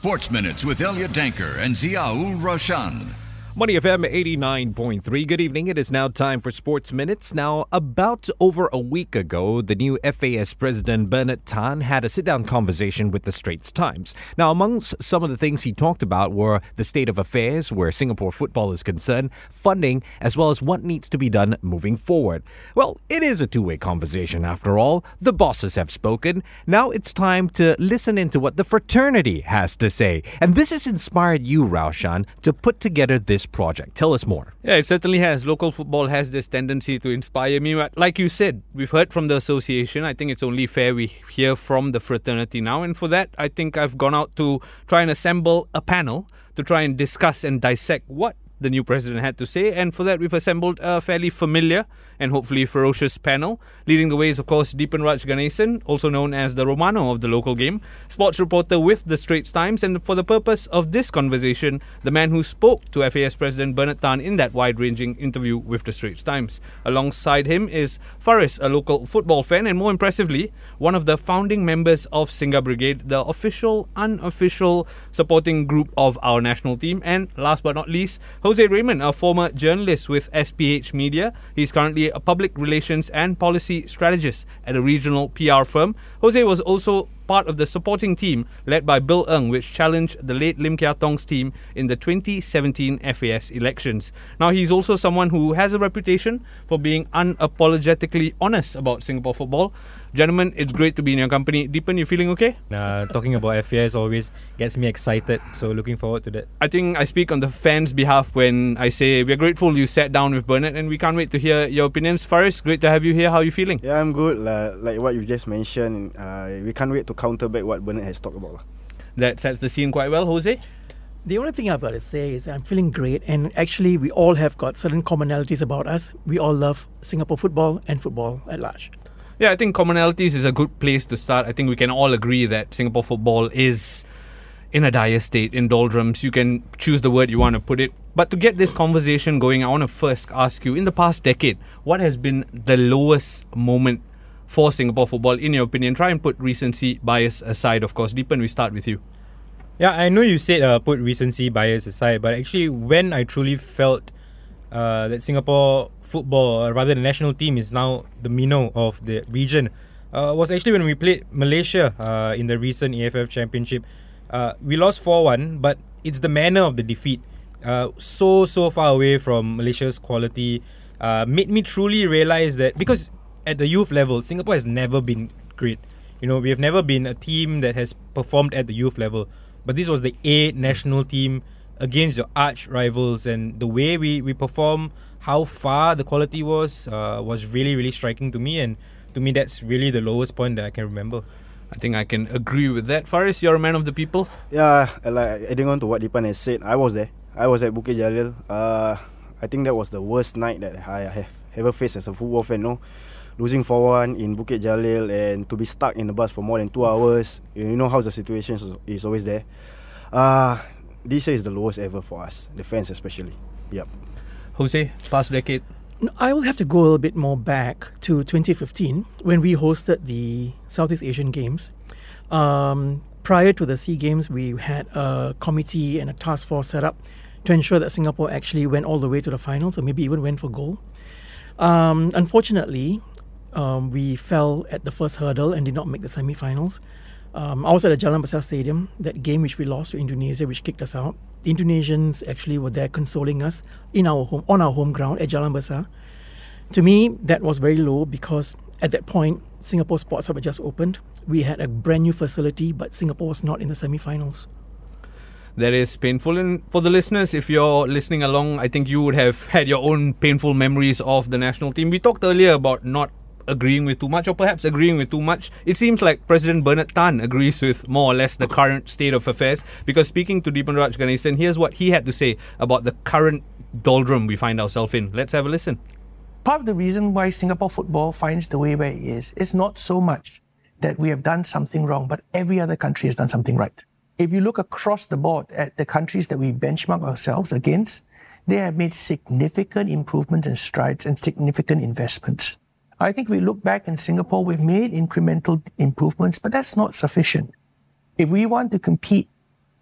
Sports Minutes with Elliot Danker and Ziaul Raushan. Money FM 89.3. Good evening. It is now time for Sports Minutes. Now, about over a week ago, the new FAS president Bernard Tan had a sit down conversation with the Straits Times. Now, amongst some of the things he talked about were the state of affairs where Singapore football is concerned, funding, as well as what needs to be done moving forward. Well, it is a two way conversation after all. The bosses have spoken. Now it's time to listen into what the fraternity has to say. And this has inspired you, Raushan, to put together this this project. Tell us more. Yeah, it certainly has. Local football has this tendency to inspire me. Like you said, we've heard from the association. I think it's only fair we hear from the fraternity now. And for that, I think I've gone out to try and assemble a panel to try and discuss and dissect what the new president had to say. And for that, we've assembled a fairly familiar and hopefully ferocious panel. Leading the way is, of course, Deepanraj Ganesan, also known as the Romano of the local game, sports reporter with the Straits Times. And for the purpose of this conversation, the man who spoke to FAS President Bernard Tan in that wide ranging interview with the Straits Times. Alongside him is Faris, a local football fan, and more impressively, one of the founding members of Singa Brigade, the official, unofficial supporting group of our national team. And last but not least, Jose Raymond, a former journalist with SPH Media. He's currently a public relations and policy strategist at a regional PR firm. Jose was also part of the supporting team led by Bill Ng, which challenged the late Lim Kia Tong's team in the 2017 FAS elections. Now, he's also someone who has a reputation for being unapologetically honest about Singapore football. Gentlemen, it's great to be in your company. Deepan, you feeling okay? Uh, talking about FAS always gets me excited, so looking forward to that. I think I speak on the fans' behalf when I say we're grateful you sat down with Bernard and we can't wait to hear your opinions. Faris, great to have you here. How are you feeling? Yeah, I'm good. Uh, like what you just mentioned, uh, we can't wait to counter back what Bernard has talked about. That sets the scene quite well, Jose. The only thing I've got to say is I'm feeling great, and actually, we all have got certain commonalities about us. We all love Singapore football and football at large. Yeah, I think commonalities is a good place to start. I think we can all agree that Singapore football is in a dire state, in doldrums. You can choose the word you want to put it. But to get this conversation going, I want to first ask you in the past decade, what has been the lowest moment for Singapore football, in your opinion? Try and put recency bias aside, of course. Deepan, we start with you. Yeah, I know you said uh, put recency bias aside, but actually, when I truly felt uh, that Singapore football, or rather the national team, is now the minnow of the region, uh, was actually when we played Malaysia uh, in the recent AFF Championship. Uh, we lost 4 1, but it's the manner of the defeat. Uh, so, so far away from Malaysia's quality uh, made me truly realize that because at the youth level, Singapore has never been great. You know, we have never been a team that has performed at the youth level. But this was the A national team against your arch rivals, and the way we, we perform, how far the quality was, uh, was really, really striking to me. And to me, that's really the lowest point that I can remember. I think I can agree with that. Faris, you're a man of the people. Yeah, like adding on to what Deepan has said, I was there. I was at Bukit Jalil. Uh, I think that was the worst night that I have ever faced as a football fan. No, losing 4-1 in Bukit Jalil and to be stuck in the bus for more than two hours. You know how the situation is always there. Uh, this year is the lowest ever for us, the fans especially. Yep. Jose, past decade. I will have to go a little bit more back to 2015 when we hosted the Southeast Asian Games. Um, prior to the SEA Games, we had a committee and a task force set up to ensure that Singapore actually went all the way to the finals or maybe even went for gold. Um, unfortunately, um, we fell at the first hurdle and did not make the semi-finals. Um, I was at the Jalan Besar Stadium, that game which we lost to Indonesia, which kicked us out. The Indonesians actually were there consoling us in our home, on our home ground at Jalan Besar. To me, that was very low because at that point, Singapore Sports Hub had just opened. We had a brand new facility, but Singapore was not in the semi-finals. That is painful. And for the listeners, if you're listening along, I think you would have had your own painful memories of the national team. We talked earlier about not agreeing with too much or perhaps agreeing with too much. It seems like President Bernard Tan agrees with more or less the current state of affairs because speaking to Deepanraj Ganesan, here's what he had to say about the current doldrum we find ourselves in. Let's have a listen. Part of the reason why Singapore football finds the way where it is is not so much that we have done something wrong, but every other country has done something right. If you look across the board at the countries that we benchmark ourselves against, they have made significant improvements and strides and significant investments. I think we look back in Singapore, we've made incremental improvements, but that's not sufficient. If we want to compete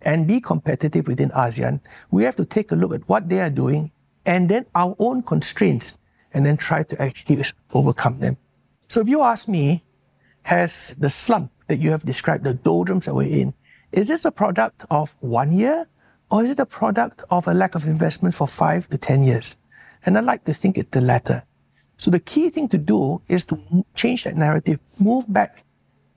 and be competitive within ASEAN, we have to take a look at what they are doing and then our own constraints and then try to actually overcome them. So if you ask me, has the slump that you have described, the doldrums that we're in, is this a product of one year or is it a product of a lack of investment for five to 10 years? And I like to think it's the latter. So the key thing to do is to change that narrative, move back,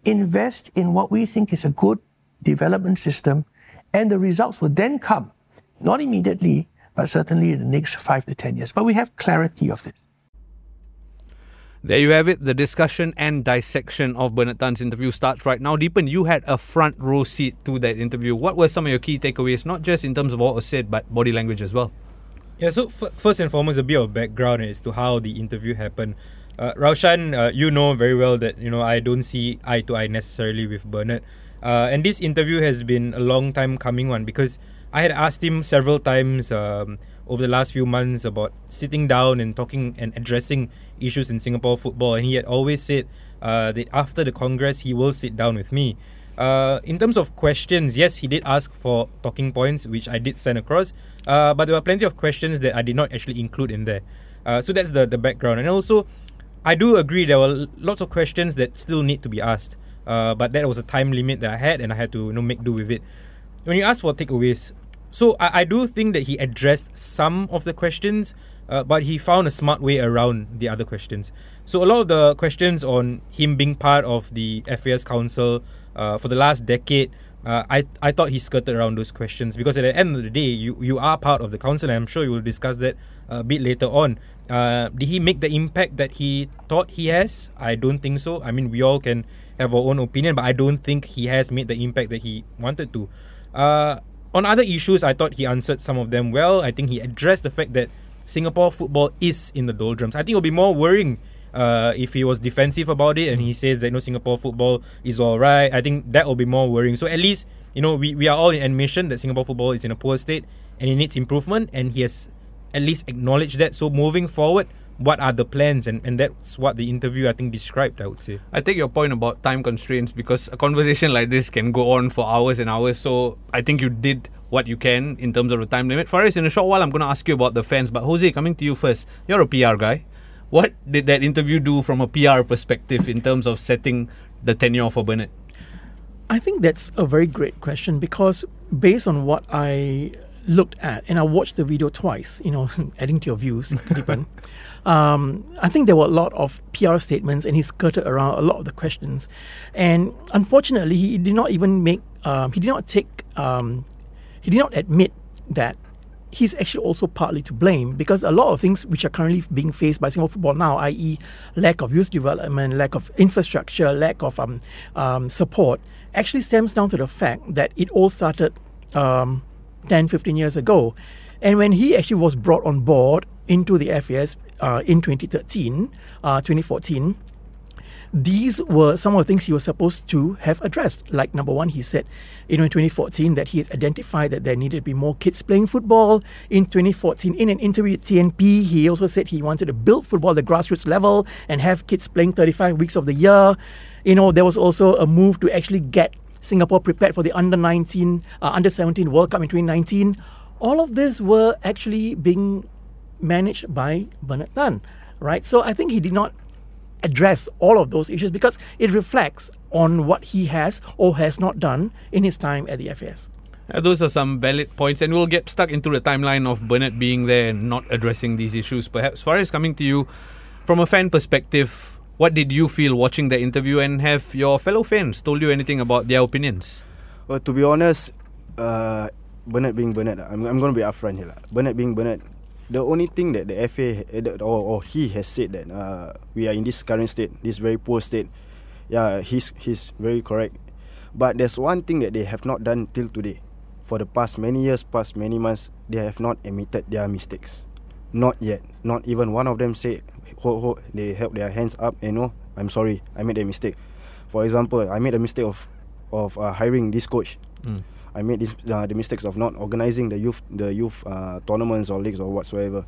invest in what we think is a good development system, and the results will then come, not immediately, but certainly in the next five to 10 years. But we have clarity of this. There you have it. The discussion and dissection of Bernard Tan's interview starts right now. Deepan, you had a front row seat to that interview. What were some of your key takeaways, not just in terms of what was said, but body language as well? Yeah, so f- first and foremost, a bit of background as to how the interview happened. Uh, Raushan, uh, you know very well that you know I don't see eye to eye necessarily with Bernard, uh, and this interview has been a long time coming one because I had asked him several times um, over the last few months about sitting down and talking and addressing issues in Singapore football, and he had always said uh, that after the Congress he will sit down with me. Uh, in terms of questions, yes, he did ask for talking points, which I did send across. Uh, but there were plenty of questions that I did not actually include in there. Uh, so that's the the background, and also, I do agree there were lots of questions that still need to be asked. Uh, but that was a time limit that I had, and I had to you know make do with it. When you ask for takeaways, so I, I do think that he addressed some of the questions, uh, but he found a smart way around the other questions. So a lot of the questions on him being part of the FAS Council uh, for the last decade, uh, I I thought he skirted around those questions because at the end of the day, you you are part of the council, and I'm sure you will discuss that a bit later on. Uh, did he make the impact that he thought he has? I don't think so. I mean, we all can have our own opinion, but I don't think he has made the impact that he wanted to. Uh, on other issues, I thought he answered some of them well. I think he addressed the fact that Singapore football is in the doldrums. I think it'll be more worrying uh, if he was defensive about it and he says that you know Singapore football is all right. I think that will be more worrying. So at least you know we, we are all in admission that Singapore football is in a poor state and it needs improvement, and he has at least acknowledged that. So moving forward, what are the plans and, and that's what the interview I think described I would say I take your point about time constraints because a conversation like this can go on for hours and hours so I think you did what you can in terms of the time limit Faris in a short while I'm going to ask you about the fans but Jose coming to you first you're a PR guy what did that interview do from a PR perspective in terms of setting the tenure for Bernard I think that's a very great question because based on what I looked at, and I watched the video twice, you know, adding to your views, Deepan, um, I think there were a lot of PR statements and he skirted around a lot of the questions. And unfortunately, he did not even make, um, he did not take, um, he did not admit that he's actually also partly to blame because a lot of things which are currently being faced by Singapore football now, i.e., lack of youth development, lack of infrastructure, lack of um, um, support, actually stems down to the fact that it all started um, 10, 15 years ago. And when he actually was brought on board into the FAS uh, in 2013, uh, 2014, these were some of the things he was supposed to have addressed. Like number one, he said, you know, in 2014 that he identified that there needed to be more kids playing football. In 2014, in an interview with TNP, he also said he wanted to build football at the grassroots level and have kids playing 35 weeks of the year. You know, there was also a move to actually get Singapore prepared for the under 19, uh, under 17 World Cup in 2019. All of this were actually being managed by Bernard Tan, right? So I think he did not address all of those issues because it reflects on what he has or has not done in his time at the FAS. Uh, those are some valid points, and we'll get stuck into the timeline of Bernard being there and not addressing these issues. Perhaps, Faris coming to you from a fan perspective, what did you feel watching the interview, and have your fellow fans told you anything about their opinions? Well, to be honest, uh, Bernard being Bernard, I'm, I'm going to be upfront here. Bernard being Bernard, the only thing that the FA or, or he has said that uh, we are in this current state, this very poor state. Yeah, he's he's very correct. But there's one thing that they have not done till today. For the past many years, past many months, they have not admitted their mistakes. Not yet. Not even one of them said ho, ho, they held their hands up and know I'm sorry, I made a mistake. For example, I made a mistake of of uh, hiring this coach. Mm. I made this uh, the mistakes of not organizing the youth the youth uh, tournaments or leagues or whatsoever.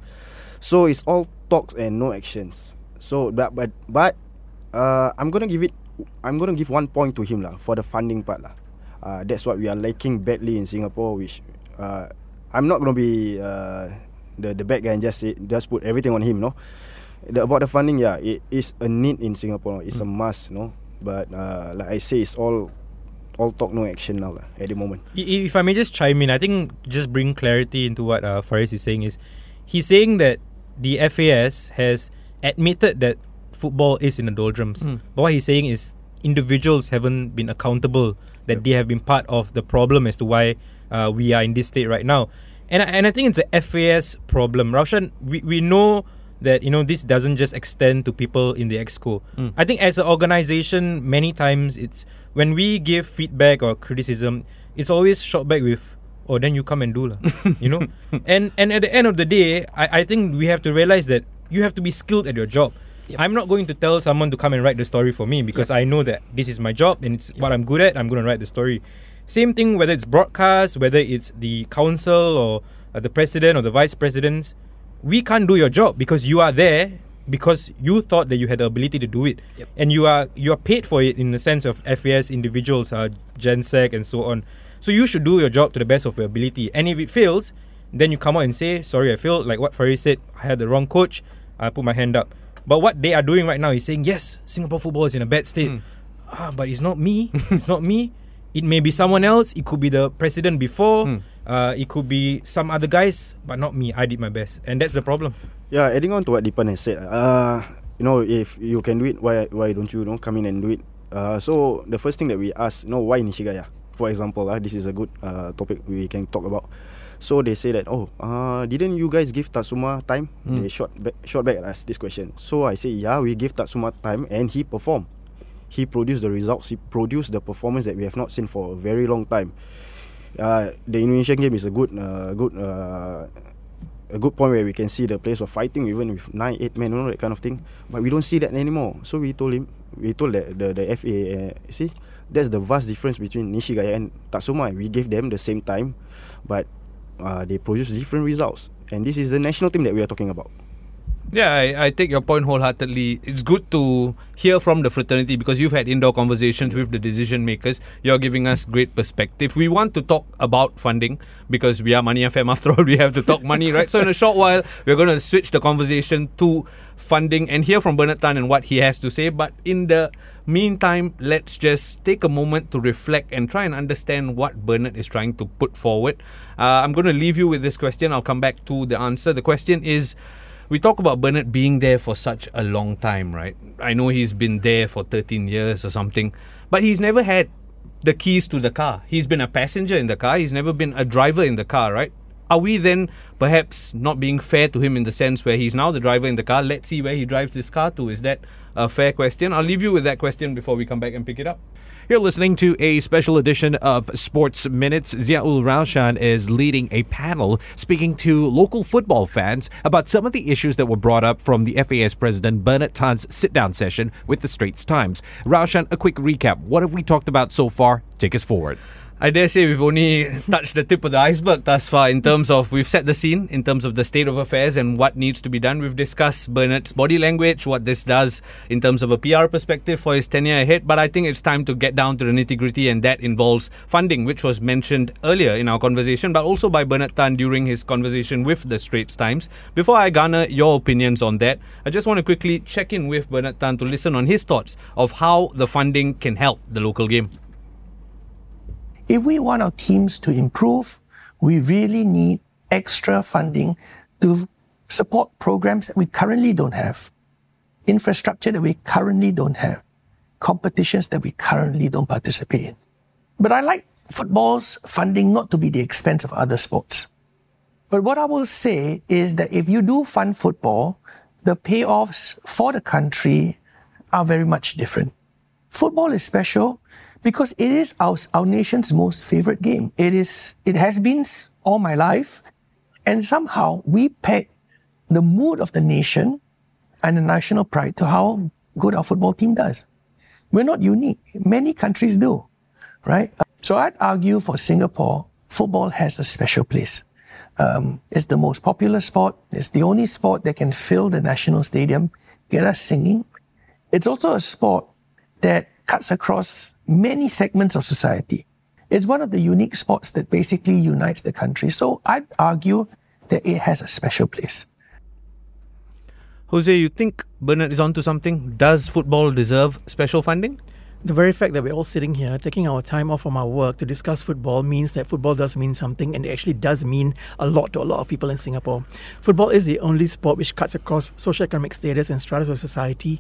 So it's all talks and no actions. So but but but uh, I'm gonna give it. I'm gonna give one point to him lah for the funding part lah. Uh, that's what we are lacking badly in Singapore. Which uh, I'm not gonna be uh, the the bad guy and just say, just put everything on him. No, the, about the funding, yeah, it is a need in Singapore. It's mm. a must. No, but uh, like I say, it's all all talk no action now lah, at the moment. If I may just chime in, I think just bring clarity into what uh, Faris is saying is he's saying that the FAS has admitted that football is in the doldrums. Mm. But what he's saying is individuals haven't been accountable that yep. they have been part of the problem as to why uh, we are in this state right now. And I, and I think it's a FAS problem. Raushan, we, we know that you know this doesn't just extend to people in the exco. Mm. I think as an organization, many times it's when we give feedback or criticism, it's always shot back with oh then you come and do lah you know and and at the end of the day I, I think we have to realize that you have to be skilled at your job yep. i'm not going to tell someone to come and write the story for me because yep. i know that this is my job and it's yep. what i'm good at i'm going to write the story same thing whether it's broadcast whether it's the council or uh, the president or the vice presidents we can't do your job because you are there because you thought that you had the ability to do it and you are you are paid for it in the sense of FAS individuals uh, GenSec and so on so you should do your job to the best of your ability. And if it fails, then you come out and say, sorry, I failed. Like what Faris said, I had the wrong coach. I put my hand up. But what they are doing right now is saying, yes, Singapore football is in a bad state. Mm. Ah, but it's not me. it's not me. It may be someone else. It could be the president before. Mm. Uh, it could be some other guys, but not me. I did my best, and that's the problem. Yeah, adding on to what Deepan has said, uh, you know, if you can do it, why why don't you, you know, come in and do it? Uh, so the first thing that we ask, you know, why Nishigaya? for example, uh, this is a good uh, topic we can talk about. So they say that, oh, uh, didn't you guys give Tatsuma time? Mm. They short back, short back ask this question. So I say, yeah, we give Tatsuma time, and he performed. He produced the results. He produced the performance that we have not seen for a very long time. Uh, the Indonesian game is a good, uh, good, uh, a good point where we can see the players were fighting even with nine, eight men, you know that kind of thing. But we don't see that anymore. So we told him, we told the the, the FA, uh, see, that's the vast difference between Nishigaya and Tatsuma. We gave them the same time, but uh, they produce different results. And this is the national team that we are talking about. Yeah, I, I take your point wholeheartedly. It's good to hear from the fraternity because you've had indoor conversations with the decision makers. You're giving us great perspective. We want to talk about funding because we are Money FM after all. We have to talk money, right? So in a short while, we're going to switch the conversation to funding and hear from Bernard Tan and what he has to say. But in the meantime, let's just take a moment to reflect and try and understand what Bernard is trying to put forward. Uh, I'm going to leave you with this question. I'll come back to the answer. The question is we talk about Bernard being there for such a long time, right? I know he's been there for 13 years or something, but he's never had the keys to the car. He's been a passenger in the car, he's never been a driver in the car, right? Are we then perhaps not being fair to him in the sense where he's now the driver in the car? Let's see where he drives this car to. Is that a fair question? I'll leave you with that question before we come back and pick it up. You're listening to a special edition of Sports Minutes. Ziaul Raushan is leading a panel speaking to local football fans about some of the issues that were brought up from the FAS president Bernard Tan's sit down session with the Straits Times. Raushan, a quick recap. What have we talked about so far? Take us forward. I dare say we've only touched the tip of the iceberg thus far in terms of we've set the scene in terms of the state of affairs and what needs to be done. We've discussed Bernard's body language, what this does in terms of a PR perspective for his tenure ahead. But I think it's time to get down to the nitty gritty, and that involves funding, which was mentioned earlier in our conversation, but also by Bernard Tan during his conversation with the Straits Times. Before I garner your opinions on that, I just want to quickly check in with Bernard Tan to listen on his thoughts of how the funding can help the local game. If we want our teams to improve, we really need extra funding to support programs that we currently don't have, infrastructure that we currently don't have, competitions that we currently don't participate in. But I like football's funding not to be the expense of other sports. But what I will say is that if you do fund football, the payoffs for the country are very much different. Football is special because it is our, our nation's most favorite game. It is, it has been all my life. And somehow we peg the mood of the nation and the national pride to how good our football team does. We're not unique. Many countries do, right? So I'd argue for Singapore, football has a special place. Um, it's the most popular sport. It's the only sport that can fill the national stadium, get us singing. It's also a sport that cuts across many segments of society. It's one of the unique sports that basically unites the country. So I'd argue that it has a special place. Jose, you think Bernard is onto something? Does football deserve special funding? the very fact that we're all sitting here taking our time off from our work to discuss football means that football does mean something and it actually does mean a lot to a lot of people in Singapore. Football is the only sport which cuts across socioeconomic status and strata of society,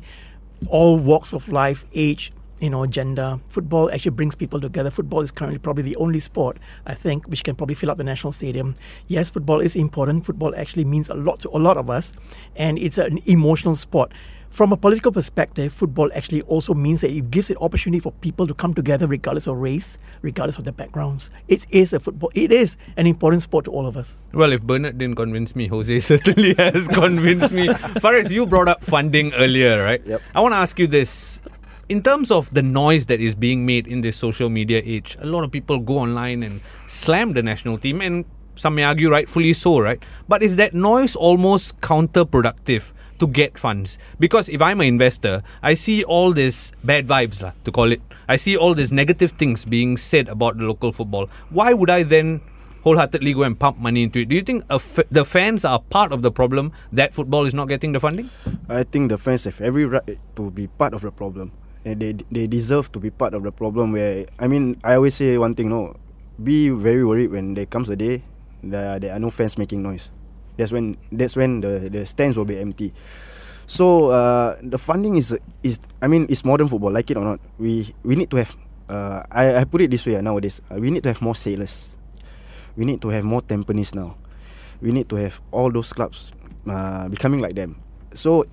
all walks of life, age, you know, gender. Football actually brings people together. Football is currently probably the only sport, I think, which can probably fill up the national stadium. Yes, football is important. Football actually means a lot to a lot of us, and it's an emotional sport. From a political perspective, football actually also means that it gives an opportunity for people to come together regardless of race, regardless of their backgrounds. It is a football. It is an important sport to all of us. Well, if Bernard didn't convince me, Jose certainly has convinced me. Faris, you brought up funding earlier, right? Yep. I want to ask you this. In terms of the noise that is being made in this social media age, a lot of people go online and slam the national team, and some may argue rightfully so, right? But is that noise almost counterproductive to get funds? Because if I'm an investor, I see all this bad vibes, lah, to call it. I see all these negative things being said about the local football. Why would I then wholeheartedly go and pump money into it? Do you think the fans are part of the problem that football is not getting the funding? I think the fans have every right to be part of the problem. They they deserve to be part of the problem where I mean I always say one thing no be very worried when there comes a day that there are no fans making noise. That's when that's when the, the stands will be empty. So uh, the funding is is I mean it's modern football like it or not we we need to have uh, I, I put it this way uh, nowadays uh, we need to have more sailors we need to have more Tampines now we need to have all those clubs uh, becoming like them so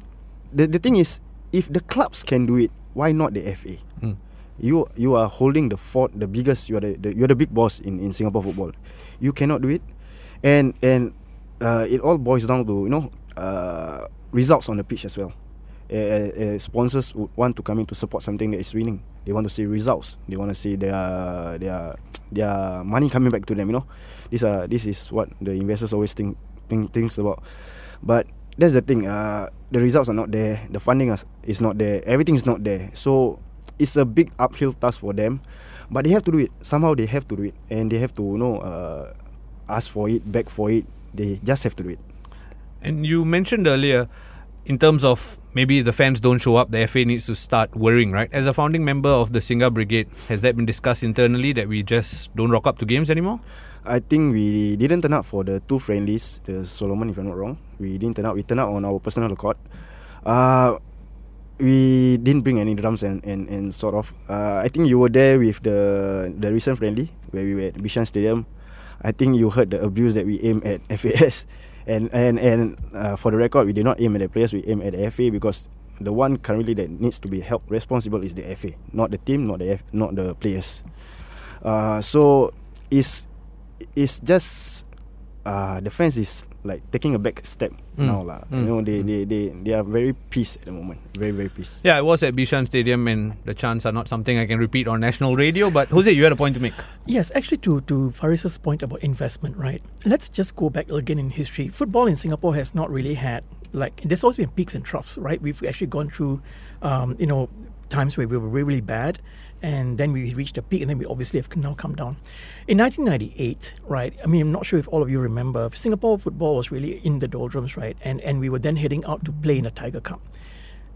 the the thing is if the clubs can do it why not the FA Mm. you you are holding the fort the biggest you are the, the you're the big boss in, in Singapore football. You cannot do it. And and uh, it all boils down to you know uh, results on the pitch as well. Uh, sponsors would want to come in to support something that is winning. They want to see results. They want to see their their their money coming back to them you know. This uh this is what the investors always think, think thinks about. But that's the thing uh the results are not there the funding is, is not there everything is not there so it's a big uphill task for them but they have to do it somehow they have to do it and they have to you know uh, ask for it beg for it they just have to do it And you mentioned earlier, in terms of maybe the fans don't show up, the FA needs to start worrying, right? As a founding member of the Singa Brigade, has that been discussed internally that we just don't rock up to games anymore? I think we didn't turn up for the two friendlies, the Solomon, if I'm not wrong. We didn't turn up. We turned up on our personal accord. Uh, we didn't bring any drums and, and, and sort of. Uh, I think you were there with the the recent friendly where we were at Bishan Stadium. I think you heard the abuse that we aim at FAS. And and and uh, for the record, we did not aim at the players. We aim at the FA because the one currently that needs to be held responsible is the FA, not the team, not the F, not the players. Uh, so it's it's just uh, the fans is like taking a back step Mm. now lah. Mm. You know they, they they they are very peace at the moment, very very peace. Yeah, I was at Bishan Stadium, and the chants are not something I can repeat on national radio. But Jose, you had a point to make. Yes, actually, to, to Faris's point about investment, right? Let's just go back again in history. Football in Singapore has not really had, like, there's always been peaks and troughs, right? We've actually gone through, um, you know, times where we were really, really bad, and then we reached a peak, and then we obviously have now come down. In 1998, right? I mean, I'm not sure if all of you remember, Singapore football was really in the doldrums, right? And, and we were then heading out to play in a Tiger Cup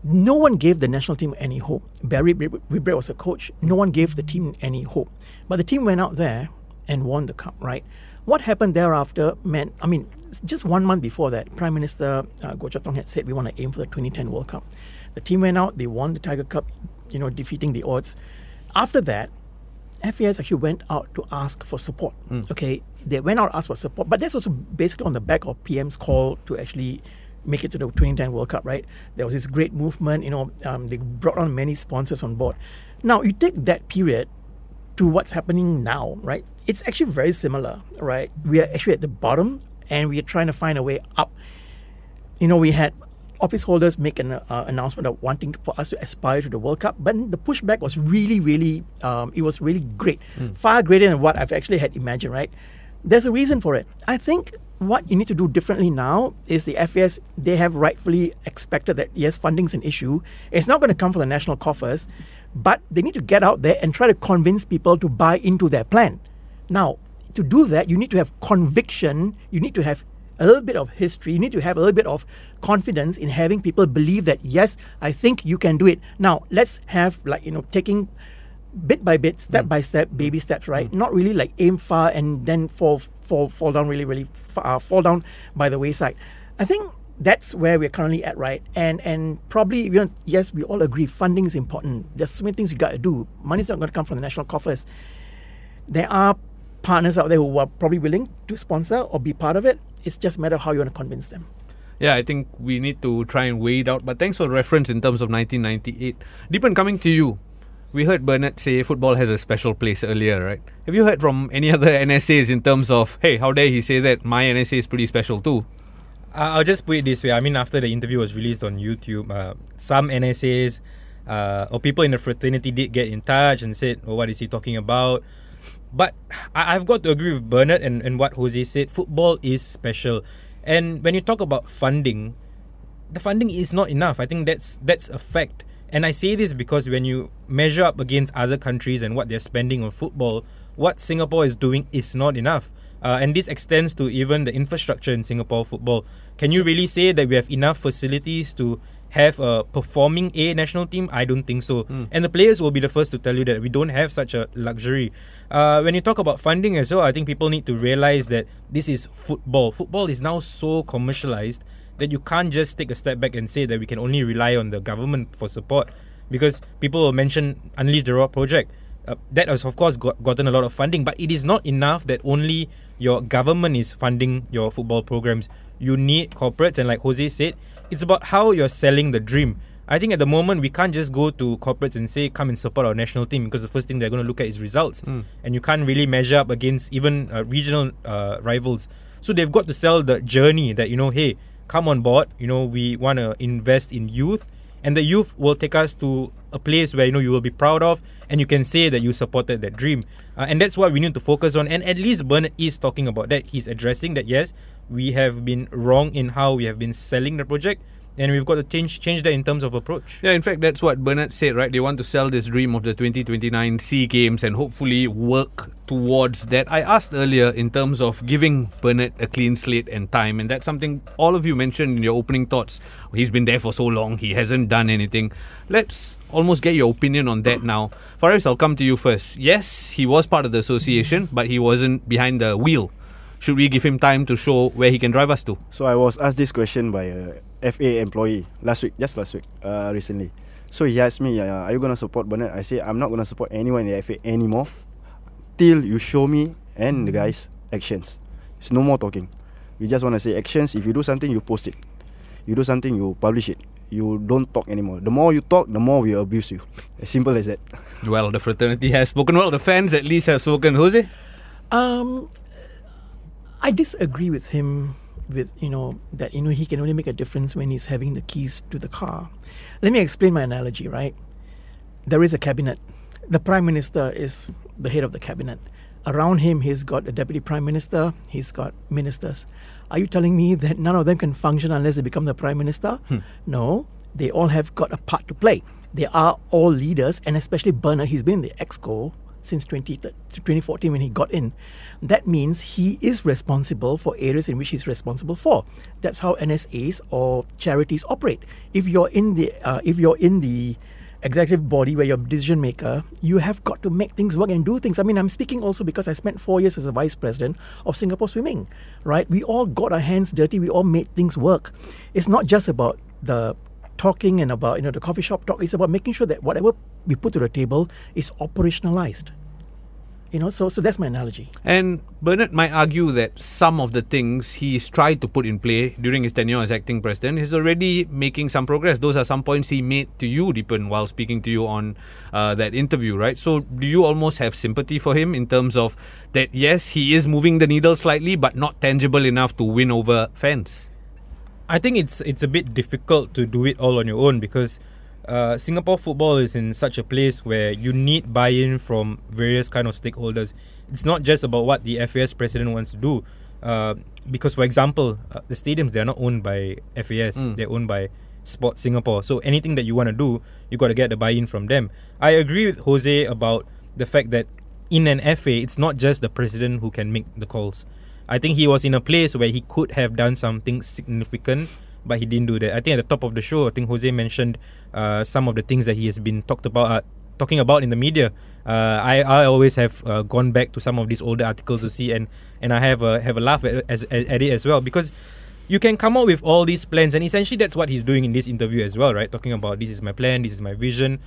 no one gave the national team any hope. Barry Whitbread was a coach. No one gave the team any hope. But the team went out there and won the cup, right? What happened thereafter meant, I mean, just one month before that, Prime Minister uh, Goh Chok Tong had said we want to aim for the 2010 World Cup. The team went out, they won the Tiger Cup, you know, defeating the odds. After that, FAS actually went out to ask for support. Okay, they went out to ask for support, but that's also basically on the back of PM's call to actually make it to the 2010 World Cup, right? There was this great movement, you know, um, they brought on many sponsors on board. Now, you take that period to what's happening now, right? It's actually very similar, right? We are actually at the bottom and we are trying to find a way up. You know, we had office holders make an uh, announcement of wanting to, for us to aspire to the World Cup, but the pushback was really, really, um, it was really great, far greater than what I've actually had imagined. Right? There's a reason for it. I think what you need to do differently now is the FAS. They have rightfully expected that yes, funding's an issue. It's not going to come from the national coffers. but they need to get out there and try to convince people to buy into their plan. Now, to do that, you need to have conviction, you need to have a little bit of history, you need to have a little bit of confidence in having people believe that, yes, I think you can do it. Now, let's have, like, you know, taking bit by bit, step by step, baby steps, right? Not really like aim far and then fall, fall, fall down really, really far, uh, fall down by the wayside. I think that's where we're currently at, right? And and probably you know, yes, we all agree funding is important. There's so many things we got to do. Money's not going to come from the national coffers. There are partners out there who are probably willing to sponsor or be part of it. It's just a matter of how you want to convince them. Yeah, I think we need to try and weigh it out. But thanks for the reference in terms of 1998. Deepan, coming to you. We heard Bernard say football has a special place earlier, right? Have you heard from any other NSAs in terms of, hey, how dare he say that my NSA is pretty special too? Uh, I'll just put it this way. I mean, after the interview was released on YouTube, uh, some NSAs uh, or people in the fraternity did get in touch and said, oh, what is he talking about? But I- I've got to agree with Bernard and, and what Jose said. Football is special. And when you talk about funding, the funding is not enough. I think that's that's a fact. And I say this because when you measure up against other countries and what they're spending on football, what Singapore is doing is not enough. Uh, and this extends to even the infrastructure in Singapore football. Can you really say that we have enough facilities to have a performing A national team? I don't think so. And the players will be the first to tell you that we don't have such a luxury. Uh, when you talk about funding as well, I think people need to realize that this is football. Football is now so commercialized that you can't just take a step back and say that we can only rely on the government for support because people will mention Unleash the Roar project. Uh, that has of course got, gotten a lot of funding, but it is not enough that only your government is funding your football programs. You need corporates, and like Jose said, it's about how you're selling the dream. I think at the moment we can't just go to corporates and say come and support our national team because the first thing they're going to look at is results, and you can't really measure up against even uh, regional uh, rivals. So they've got to sell the journey that you know, hey, come on board. You know, we want to invest in youth, and the youth will take us to a place where you know you will be proud of, and you can say that you supported that dream. Uh, and that's what we need to focus on. And at least Bernard is talking about that. He's addressing that. Yes, we have been wrong in how we have been selling the project, and we've got to change change that in terms of approach. Yeah, in fact, that's what Bernard said, right? They want to sell this dream of the 2029 SEA Games and hopefully work towards that. I asked earlier in terms of giving Bernard a clean slate and time, and that's something all of you mentioned in your opening thoughts. He's been there for so long, he hasn't done anything. Let's almost get your opinion on that now. Faris, I'll come to you first. Yes, he was part of the association, but he wasn't behind the wheel. Should we give him time to show where he can drive us to? So I was asked this question by a FA employee last week, just last week, uh, recently. So he asked me, uh, "Are you gonna support Bernard?" I say, "I'm not gonna support anyone in the FA anymore till you show me and the guys actions. It's no more talking. We just wanna say actions. If you do something, you post it. You do something, you publish it. You don't talk anymore. The more you talk, the more we abuse you. As simple as that. Well, the fraternity has spoken. Well, the fans at least have spoken. Jose? Um, I disagree with him with you know that you know he can only make a difference when he's having the keys to the car. Let me explain my analogy. Right, there is a cabinet. The prime minister is the head of the cabinet. Around him, he's got a deputy prime minister. He's got ministers. Are you telling me that none of them can function unless they become the prime minister? Hmm. No, they all have got a part to play. They are all leaders, and especially Bernard. He's been the exco since 20, 2014 when he got in. That means he is responsible for areas in which he's responsible for. That's how NSAs or charities operate. If you're in the uh, if you're in the executive body where you're a decision maker, you have got to make things work and do things. I mean, I'm speaking also because I spent four years as a vice president of Singapore Swimming, right? We all got our hands dirty. We all made things work. It's not just about the talking and about you know the coffee shop talk. It's about making sure that whatever we put to the table is operationalized. You know, so so that's my analogy. And Bernard might argue that some of the things he's tried to put in play during his tenure as acting president is already making some progress. Those are some points he made to you, Deepan, while speaking to you on uh, that interview, right? So, do you almost have sympathy for him in terms of that, yes, he is moving the needle slightly, but not tangible enough to win over fans? I think it's it's a bit difficult to do it all on your own because uh, Singapore football is in such a place where you need buy-in from various kind of stakeholders. It's not just about what the FAS president wants to do. Uh, because, for example, uh, the stadiums they are not owned by FAS; Mm. they're owned by Sport Singapore. So anything that you want to do, you got to get the buy-in from them. I agree with Jose about the fact that in an FA, it's not just the president who can make the calls. I think he was in a place where he could have done something significant, but he didn't do that. I think at the top of the show, I think Jose mentioned uh, some of the things that he has been talked about, uh, talking about in the media. Uh, I I always have uh, gone back to some of these older articles to see, and and I have a have a laugh at, as, at it as well because you can come up with all these plans, and essentially that's what he's doing in this interview as well, right? Talking about this is my plan, this is my vision.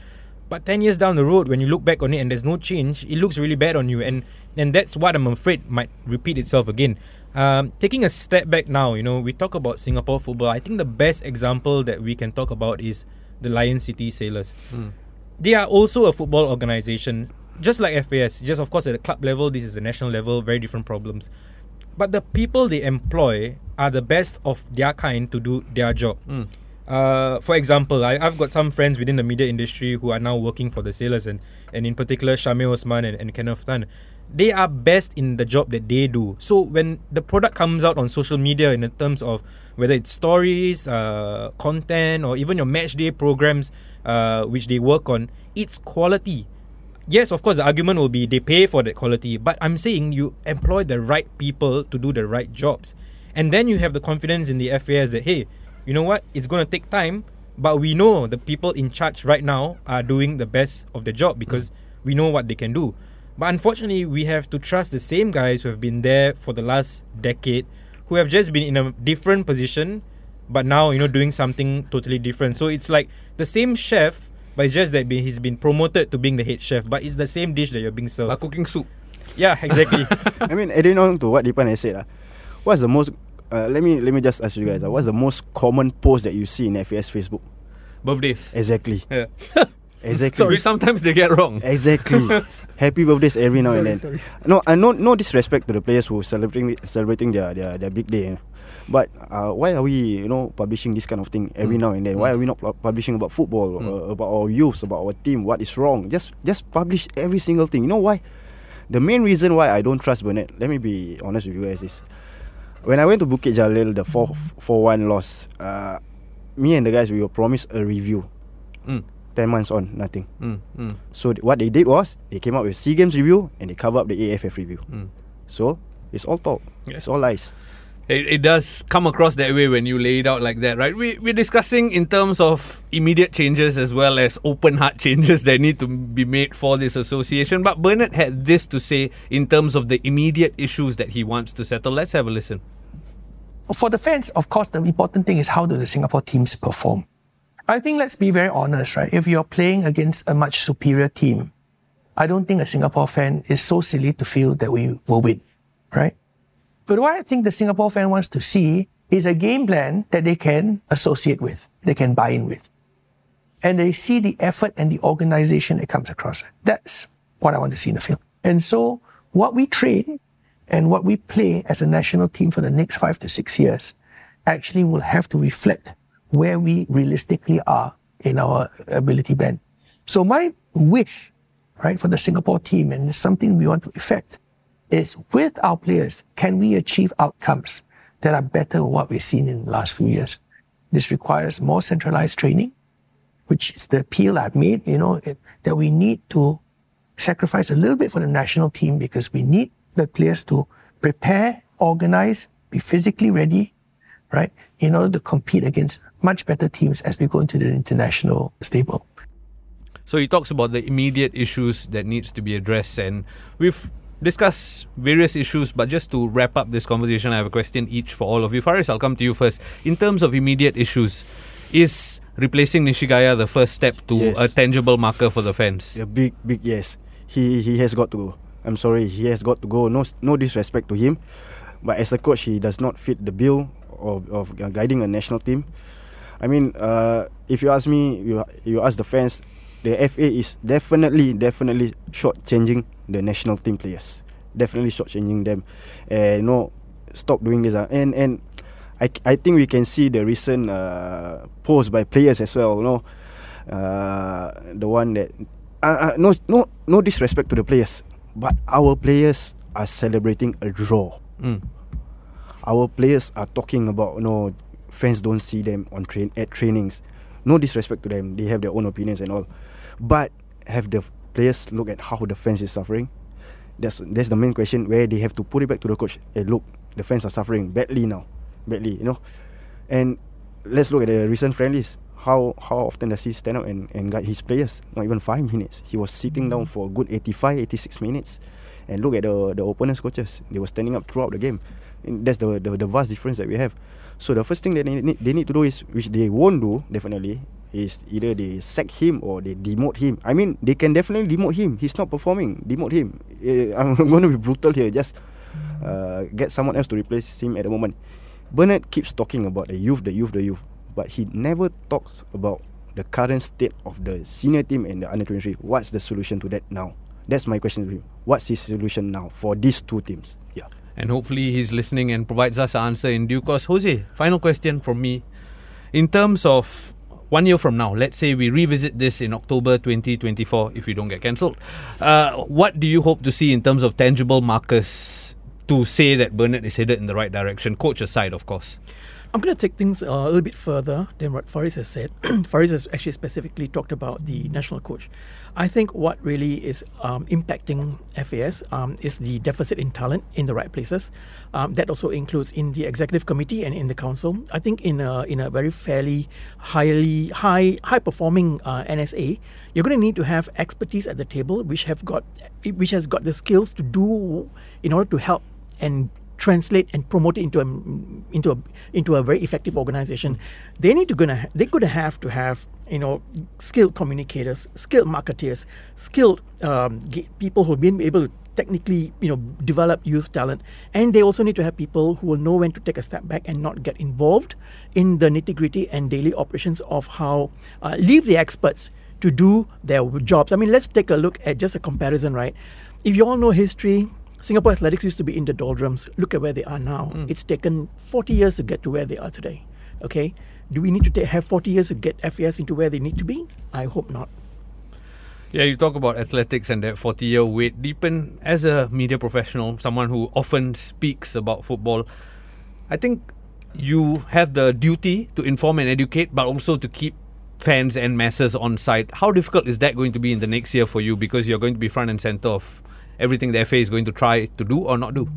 But 10 years down the road, when you look back on it and there's no change, it looks really bad on you. And, and that's what I'm afraid might repeat itself again. Um, taking a step back now, you know, we talk about Singapore football. I think the best example that we can talk about is the Lion City Sailors. They are also a football organization, just like FAS. Just, of course, at the club level, this is the national level, very different problems. But the people they employ are the best of their kind to do their job. Uh, for example, I, I've got some friends within the media industry who are now working for the sailors, and, and in particular, Shamil Osman and, and Kenneth Tan. They are best in the job that they do. So when the product comes out on social media, in terms of whether it's stories, uh, content, or even your match day programs, uh, which they work on, it's quality. Yes, of course, the argument will be they pay for that quality, but I'm saying you employ the right people to do the right jobs. And then you have the confidence in the FAS that, hey, you know what, it's going to take time, but we know the people in charge right now are doing the best of the job because we know what they can do. But unfortunately, we have to trust the same guys who have been there for the last decade, who have just been in a different position, but now, you know, doing something totally different. So it's like the same chef, but it's just that he's been promoted to being the head chef, but it's the same dish that you're being served. Like cooking soup. Yeah, exactly. I mean, adding on to what Deepan has said, uh, what's the most? Uh, let me let me just ask you guys. Uh, what's the most common post that you see in FAS Facebook? Birthdays. Exactly. Yeah. Exactly. Which sometimes they get wrong. Exactly. Happy birthdays every now and then. Sorry, No, I no no disrespect to the players who celebrating celebrating their their, their big day. But uh, why are we, you know, publishing this kind of thing every Mm. now and then? Why are we not publishing about football, uh, about our youths, about our team? What is wrong? Just just publish every single thing. You know why? The main reason why I don't trust Burnett, let me be honest with you guys, is when I went to Bukit Jalil, the 4 4 1 loss, uh, me and the guys, we were promised a review. Mm. 10 months on, nothing. Mm, mm, So th- what they did was they came up with SEA Games review and they cover up the AFF review. mm. So it's all talk. Yeah. It's all lies. It, it does come across that way when you lay it out like that, right? We, we're discussing in terms of immediate changes as well as open heart changes that need to be made for this association. But Bernard had this to say in terms of the immediate issues that he wants to settle. Let's have a listen. For the fans, of course, the important thing is how do the Singapore teams perform. I think let's be very honest, right? If you're playing against a much superior team, I don't think a Singapore fan is so silly to feel that we will win, right? But what I think the Singapore fan wants to see is a game plan that they can associate with, they can buy in with. And they see the effort and the organization that comes across. That's what I want to see in the field. And so what we train and what we play as a national team for the next five to six years actually will have to reflect where we realistically are in our ability band. So my wish, right, for the Singapore team, and it's something we want to effect, is with our players, can we achieve outcomes that are better than what we've seen in the last few years? This requires more centralized training, which is the appeal I've made, you know, that we need to sacrifice a little bit for the national team because we need the players to prepare, organize, be physically ready, right, in order to compete against much better teams as we go into the international stable. So he talks about the immediate issues that needs to be addressed, and we've discussed various issues. But just to wrap up this conversation, I have a question each for all of you. Faris, I'll come to you first. In terms of immediate issues, is replacing Nishigaya the first step to Yes. a tangible marker for the fans? A big, big yes. He he has got to go. I'm sorry, he has got to go. No no disrespect to him, but as a coach, he does not fit the bill of of uh, guiding a national team. I mean, uh, if you ask me, you you ask the fans, the FA is definitely definitely shortchanging the national team players. Definitely shortchanging them, and no, stop doing this. Uh. And and I I think we can see the recent uh, post by players as well. You know, uh, the one that uh, uh, no no no disrespect to the players, but our players are celebrating a draw. Mm. Our players are talking about you know fans don't see them on train at trainings. No disrespect to them, they have their own opinions and all, but have the players look at how the fans is suffering. That's that's the main question where they have to put it back to the coach. Hey, look, the fans are suffering badly now, badly, you know, and let's look at the recent friendlies. How how often does he stand up and, and guide his players? Not even five minutes. He was sitting down for a good 85, 86 minutes. And look at the the opponent's coaches. They were standing up throughout the game. And that's the, the the vast difference that we have. So the first thing that they need, they need to do is, which they won't do definitely, is either they sack him or they demote him. I mean, they can definitely demote him. He's not performing. Demote him. I'm going to be brutal here. Just uh, get someone else to replace him at the moment. Bernard keeps talking about the youth, the youth, the youth, but he never talks about the current state of the senior team and the under 23. What's the solution to that now? That's my question to him. What's his solution now for these two teams? Yeah. And hopefully he's listening and provides us an answer in due course. Jose, final question from me. In terms of one year from now, let's say we revisit this in October 2024 if we don't get cancelled, uh, what do you hope to see in terms of tangible markers to say that Bernard is headed in the right direction, coach aside, of course? I'm going to take things uh, a little bit further than what Faris has said. Faris has actually specifically talked about the national coach. I think what really is um, impacting FAS um, is the deficit in talent in the right places. Um, that also includes in the executive committee and in the council. I think in a in a very fairly highly high high performing uh, NSA, you're going to need to have expertise at the table, which have got which has got the skills to do in order to help and translate and promote it into a into a into a very effective organization. They need to gonna they gonna have to have you know skilled communicators, skilled marketeers, skilled um, people who have been able to technically you know develop youth talent, and they also need to have people who will know when to take a step back and not get involved in the nitty gritty and daily operations of how uh, leave the experts to do their jobs. I mean, let's take a look at just a comparison, right? If you all know history, Singapore athletics used to be in the doldrums. Look at where they are now. Mm. It's taken 40 years to get to where they are today. Okay? Do we need to have 40 years to get FAS into where they need to be? I hope not. Yeah, you talk about athletics and that 40 year wait. Deepan, as a media professional, someone who often speaks about football, I think you have the duty to inform and educate, but also to keep fans and masses on side. How difficult is that going to be in the next year for you because you're going to be front and center of everything the FA is going to try to do or not do?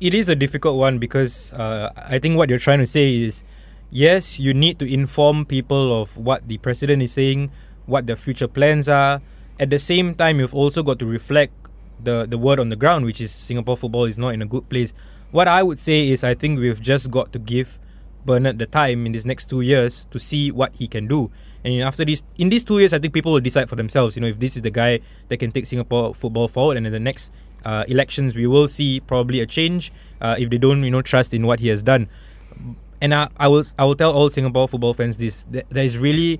It is a difficult one because uh, I think what you're trying to say is yes, you need to inform people of what the president is saying, what the future plans are. At the same time, you've also got to reflect the, the word on the ground, which is Singapore football is not in a good place. What I would say is I think we've just got to give Bernard the time in these next two years to see what he can do. And after these, in these two years, I think people will decide for themselves. You know, if this is the guy that can take Singapore football forward, and in the next uh, elections, we will see probably a change uh, if they don't, you know, trust in what he has done. And I, I will, I will tell all Singapore football fans this: there is really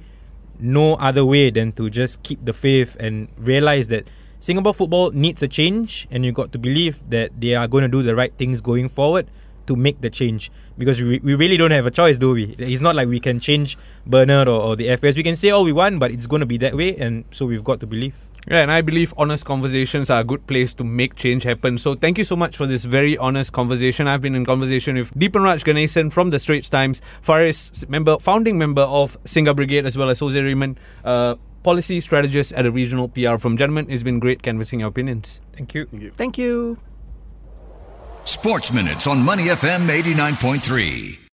no other way than to just keep the faith and realize that Singapore football needs a change, and you got to believe that they are going to do the right things going forward to make the change because we, we really don't have a choice, do we? It's not like we can change Bernard or, or the FS. We can say all we want, but it's going to be that way, and so we've got to believe. Yeah, and I believe honest conversations are a good place to make change happen. So thank you so much for this very honest conversation. I've been in conversation with Deepanraj Ganesan from the Straits Times, Faris, member, founding member of Singa Brigade, as well as Jose Raymond, uh, policy strategist at a regional PR from Gentlemen. It's been great canvassing your opinions. Thank you. Thank you. Thank you. Sports Minutes on Money FM 89.3.